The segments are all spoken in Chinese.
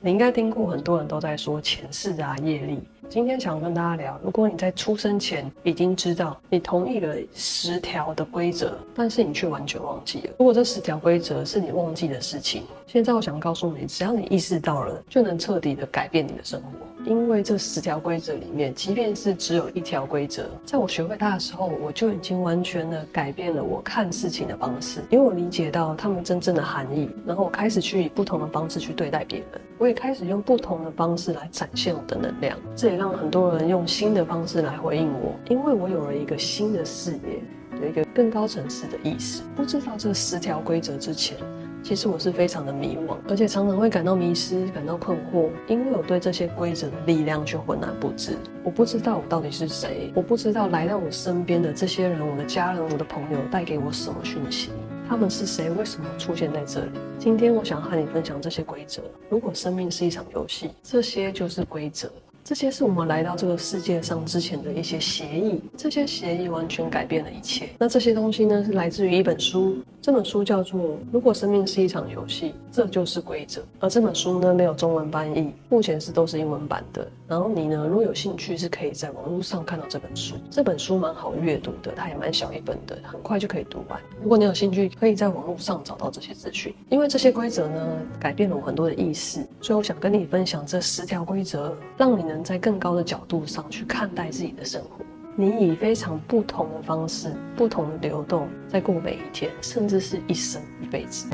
你应该听过很多人都在说前世啊、业力。今天想跟大家聊，如果你在出生前已经知道你同意了十条的规则，但是你却完全忘记了。如果这十条规则是你忘记的事情，现在我想告诉你，只要你意识到了，就能彻底的改变你的生活。因为这十条规则里面，即便是只有一条规则，在我学会它的时候，我就已经完全的改变了我看事情的方式，因为我理解到他们真正的含义，然后我开始去以不同的方式去对待别人，我也开始用不同的方式来展现我的能量。这也让很多人用新的方式来回应我，因为我有了一个新的视野，有一个更高层次的意识。不知道这十条规则之前。其实我是非常的迷惘，而且常常会感到迷失、感到困惑，因为我对这些规则的力量却浑然不知。我不知道我到底是谁，我不知道来到我身边的这些人、我的家人、我的朋友带给我什么讯息，他们是谁？为什么出现在这里？今天我想和你分享这些规则。如果生命是一场游戏，这些就是规则。这些是我们来到这个世界上之前的一些协议，这些协议完全改变了一切。那这些东西呢，是来自于一本书，这本书叫做《如果生命是一场游戏，这就是规则》。而这本书呢，没有中文翻译，目前是都是英文版的。然后你呢，如果有兴趣，是可以在网络上看到这本书。这本书蛮好阅读的，它也蛮小一本的，很快就可以读完。如果你有兴趣，可以在网络上找到这些资讯。因为这些规则呢，改变了我很多的意识，所以我想跟你分享这十条规则，让你能。在更高的角度上去看待自己的生活，你以非常不同的方式、不同的流动，在过每一天，甚至是一生、一辈子。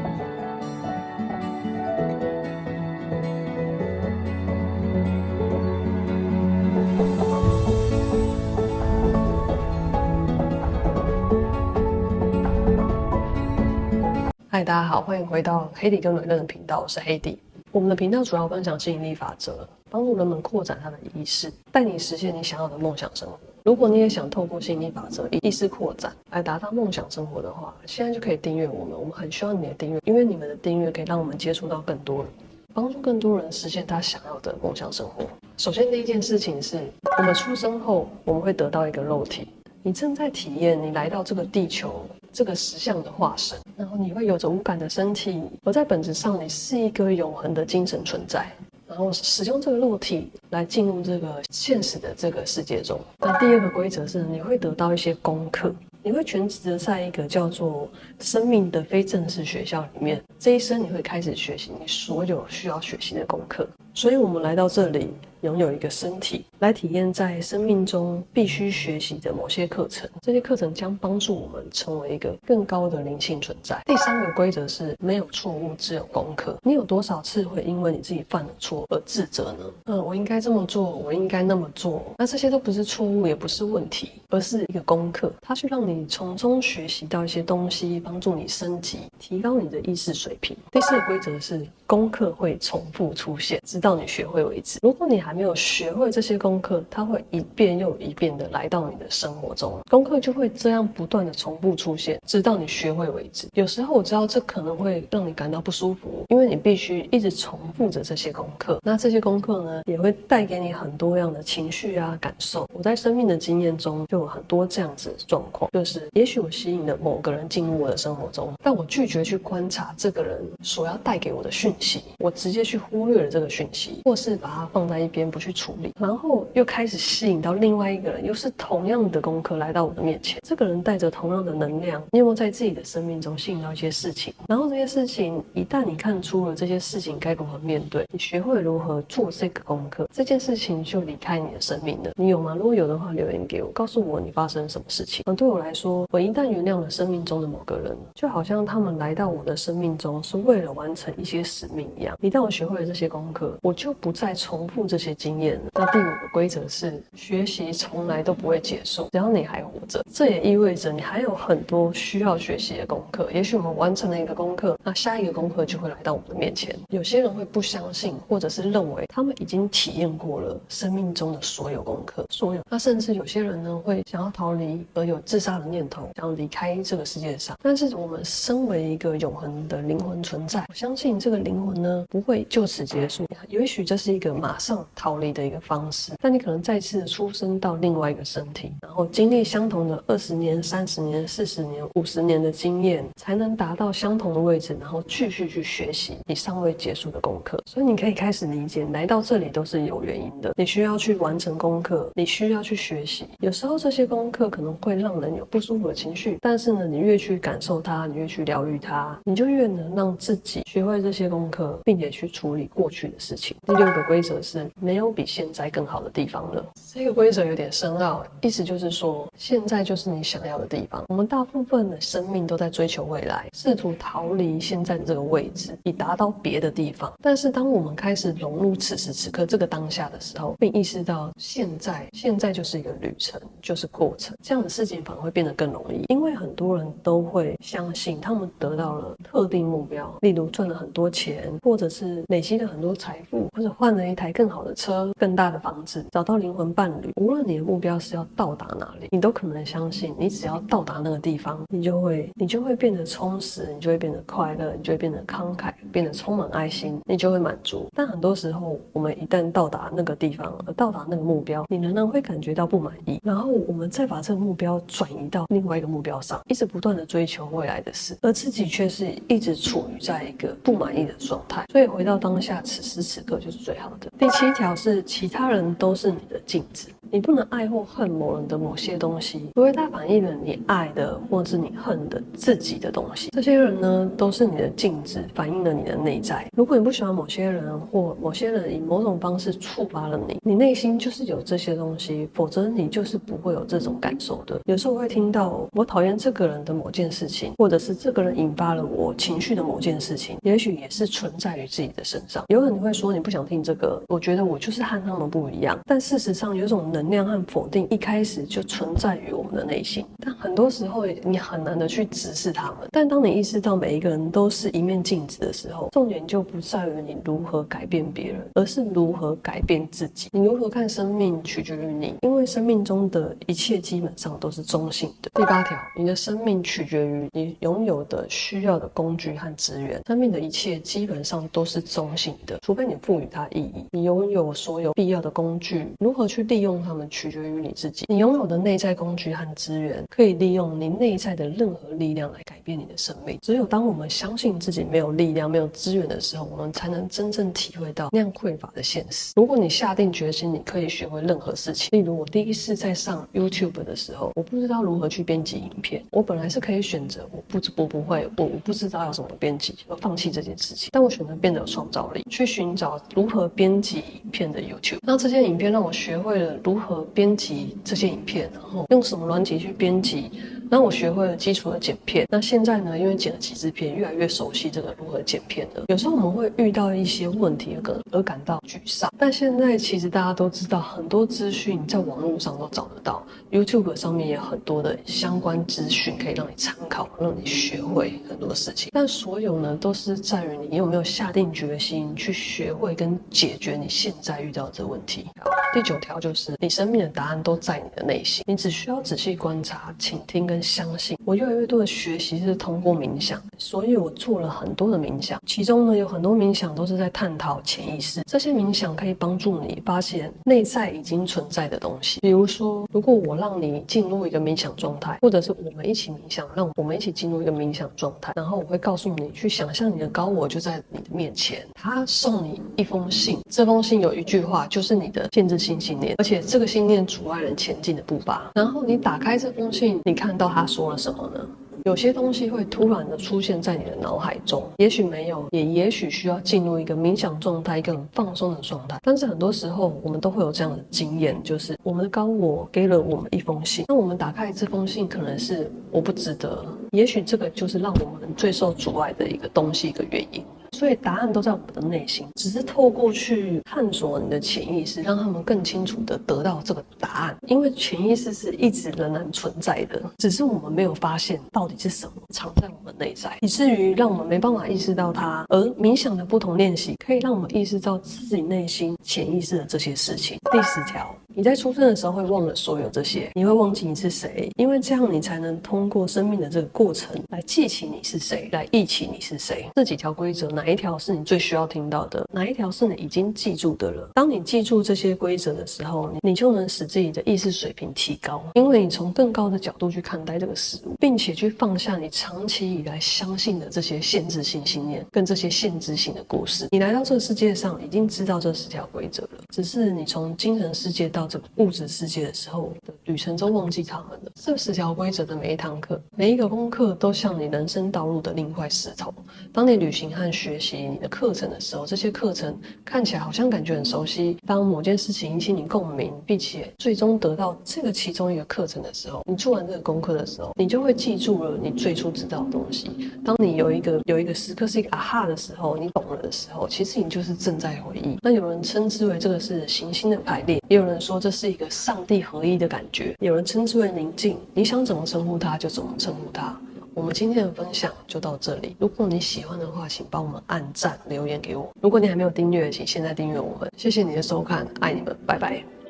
嗨，大家好，欢迎回到黑迪跟睿睿的频道，我是黑迪。我们的频道主要分享吸引力法则。帮助人们扩展他的意识，带你实现你想要的梦想生活。如果你也想透过吸引力法则意识扩展来达到梦想生活的话，现在就可以订阅我们。我们很需要你的订阅，因为你们的订阅可以让我们接触到更多人，帮助更多人实现他想要的梦想生活。首先，第一件事情是我们出生后，我们会得到一个肉体，你正在体验你来到这个地球这个实相的化身，然后你会有着无感的身体，而在本质上，你是一个永恒的精神存在。然后使用这个肉体来进入这个现实的这个世界中。那第二个规则是，你会得到一些功课，你会全职的在一个叫做生命的非正式学校里面，这一生你会开始学习你所有需要学习的功课。所以我们来到这里。拥有一个身体来体验在生命中必须学习的某些课程，这些课程将帮助我们成为一个更高的灵性存在。第三个规则是没有错误，只有功课。你有多少次会因为你自己犯了错而自责呢？嗯，我应该这么做，我应该那么做。那这些都不是错误，也不是问题，而是一个功课。它去让你从中学习到一些东西，帮助你升级，提高你的意识水平。第四个规则是功课会重复出现，直到你学会为止。如果你还没有学会这些功课，它会一遍又一遍的来到你的生活中，功课就会这样不断的重复出现，直到你学会为止。有时候我知道这可能会让你感到不舒服，因为你必须一直重复着这些功课。那这些功课呢，也会带给你很多样的情绪啊、感受。我在生命的经验中就有很多这样子的状况，就是也许我吸引了某个人进入我的生活中，但我拒绝去观察这个人所要带给我的讯息，我直接去忽略了这个讯息，或是把它放在一边不去处理，然后又开始吸引到另外一个人，又是同样的功课来到我的面前。这个人带着同样的能量，你有没有在自己的生命中吸引到一些事情？然后这些事情，一旦你看出了这些事情该如何面对，你学会如何做这个功课，这件事情就离开你的生命了。你有吗？如果有的话，留言给我，告诉我你发生什么事情。嗯，对我来说，我一旦原谅了生命中的某个人，就好像他们来到我的生命中是为了完成一些使命一样。一旦我学会了这些功课，我就不再重复这些经验。那第五个规则是，学习从来都不会结束，只要你还活着。这也意味着你还有很多需要学习的功课。也许我们完成了一个功课，那下一个功课就会来到我们的面前。有些人会不相信，或者是认为他们已经体验过了生命中的所有功课，所有。那甚至有些人呢，会想要逃离，而有自杀的念头，想要离开这个世界上。但是我们身为一个永恒的灵魂存在，我相信这个灵魂呢，不会就此结束。也许这是一个马上逃离的一个方式。但你可能再次出生到另外一个身体，然后经历相同的二十年、三十年、四十年、五十年的经验，才能达到相同的位置，然后继续去学习你尚未结束的功课。所以你可以开始理解，来到这里都是有原因的。你需要去完成功课，你需要去学习。有时候这些功课可能会让人有不舒服的情绪，但是呢，你越去感受它，你越去疗愈它，你就越能让自己学会这些功课，并且去处理过去的事情。第六个规则是没有比现在更好的地方了。这个规则有点深奥，意思就是说，现在就是你想要的地方。我们大部分的生命都在追求未来，试图逃离现在这个位置，以达到别的地方。但是当我们开始融入此时此刻这个当下的时候，并意识到现在，现在就是一个旅程，就是过程，这样的事情反而会变得更容易。因为很多人都会相信，他们得到了特定目标，例如赚了很多钱，或者是累积了很多财富，或者换了一台更好的车、更大的房子，找到灵魂伴侣。无论你的目标是要到达哪里，你都可能相信，你只要到达那个地方，你就会，你就会变得充实，你就会变得快乐，你就会变得慷慨，变得充满爱心，你就会满足。但很多时候，我们一旦到达那个地方，而到达那个目标，你仍然会感觉到不满意。然后我们再把这个目标转移到另外一个目标上，一直不断的追求未来的事，而自己却是一直处于在一个不满意的状态。所以回到当下，此时此刻就是最好的。第七条表示，其他人都是你的镜子。你不能爱或恨某人的某些东西，因为它反映了你爱的或是你恨的自己的东西。这些人呢，都是你的镜子，反映了你的内在。如果你不喜欢某些人，或某些人以某种方式触发了你，你内心就是有这些东西，否则你就是不会有这种感受的。有时候我会听到我讨厌这个人的某件事情，或者是这个人引发了我情绪的某件事情，也许也是存在于自己的身上。有可能你会说你不想听这个，我觉得我就是和他们不一样。但事实上，有种能。能量和否定一开始就存在于我们的内心，但很多时候你很难的去直视他们。但当你意识到每一个人都是一面镜子的时候，重点就不在于你如何改变别人，而是如何改变自己。你如何看生命取决于你，因为生命中的一切基本上都是中性的。第八条，你的生命取决于你拥有的需要的工具和资源。生命的一切基本上都是中性的，除非你赋予它意义。你拥有所有必要的工具，如何去利用它？们取决于你自己。你拥有的内在工具和资源，可以利用你内在的任何力量来改变你的生命。只有当我们相信自己没有力量、没有资源的时候，我们才能真正体会到那样匮乏的现实。如果你下定决心，你可以学会任何事情。例如，我第一次在上 YouTube 的时候，我不知道如何去编辑影片。我本来是可以选择我不我不会，我我不知道要怎么编辑，而放弃这件事情。但我选择变得有创造力，去寻找如何编辑影片的 YouTube。那这些影片让我学会了如。如何编辑这些影片，然后用什么软体去编辑，那我学会了基础的剪片。那现在呢，因为剪了几支片，越来越熟悉这个如何剪片了。有时候我们会遇到一些问题而感到沮丧，但现在其实大家都知道，很多资讯在网络上都找得到，YouTube 上面也很多的相关资讯可以让你参考，让你学会很多事情。但所有呢，都是在于你有没有下定决心去学会跟解决你现在遇到的问题。第九条就是你。生命的答案都在你的内心，你只需要仔细观察、倾听跟相信。我越来越多的学习是通过冥想，所以我做了很多的冥想，其中呢有很多冥想都是在探讨潜意识。这些冥想可以帮助你发现内在已经存在的东西。比如说，如果我让你进入一个冥想状态，或者是我们一起冥想，让我们一起进入一个冥想状态，然后我会告诉你去想象你的高我就在你的面前，他送你一封信，这封信有一句话，就是你的限制新信念，而且这个。信念阻碍人前进的步伐。然后你打开这封信，你看到他说了什么呢？有些东西会突然的出现在你的脑海中，也许没有，也也许需要进入一个冥想状态，一个很放松的状态。但是很多时候，我们都会有这样的经验，就是我们的高我给了我们一封信，那我们打开这封信，可能是我不值得，也许这个就是让我们最受阻碍的一个东西，一个原因。所以答案都在我们的内心，只是透过去探索你的潜意识，让他们更清楚地得到这个答案。因为潜意识是一直仍然存在的，只是我们没有发现到底是什么藏在我们内在，以至于让我们没办法意识到它。而冥想的不同练习，可以让我们意识到自己内心潜意识的这些事情。第十条，你在出生的时候会忘了所有这些，你会忘记你是谁，因为这样你才能通过生命的这个过程来记起你是谁，来忆起你是谁。这几条规则哪一条是你最需要听到的？哪一条是你已经记住的了？当你记住这些规则的时候，你就能使自己的意识水平提高，因为你从更高的角度去看待这个事物，并且去放下你长期以来相信的这些限制性信念跟这些限制性的故事。你来到这个世界上，已经知道这十条规则了，只是你从精神世界到这个物质世界的时候的旅程中忘记他们了。这十条规则的每一堂课，每一个功课，都像你人生道路的另一块石头。当你旅行和学习你的课程的时候，这些课程看起来好像感觉很熟悉。当某件事情引起你共鸣，并且最终得到这个其中一个课程的时候，你做完这个功课的时候，你就会记住了你最初知道的东西。当你有一个有一个时刻是一个啊哈的时候，你懂了的时候，其实你就是正在回忆。那有人称之为这个是行星的排列，也有人说这是一个上帝合一的感觉，有人称之为宁静。你想怎么称呼它就怎么称呼它。我们今天的分享就到这里。如果你喜欢的话，请帮我们按赞、留言给我。如果你还没有订阅，请现在订阅我们。谢谢你的收看，爱你们，拜拜。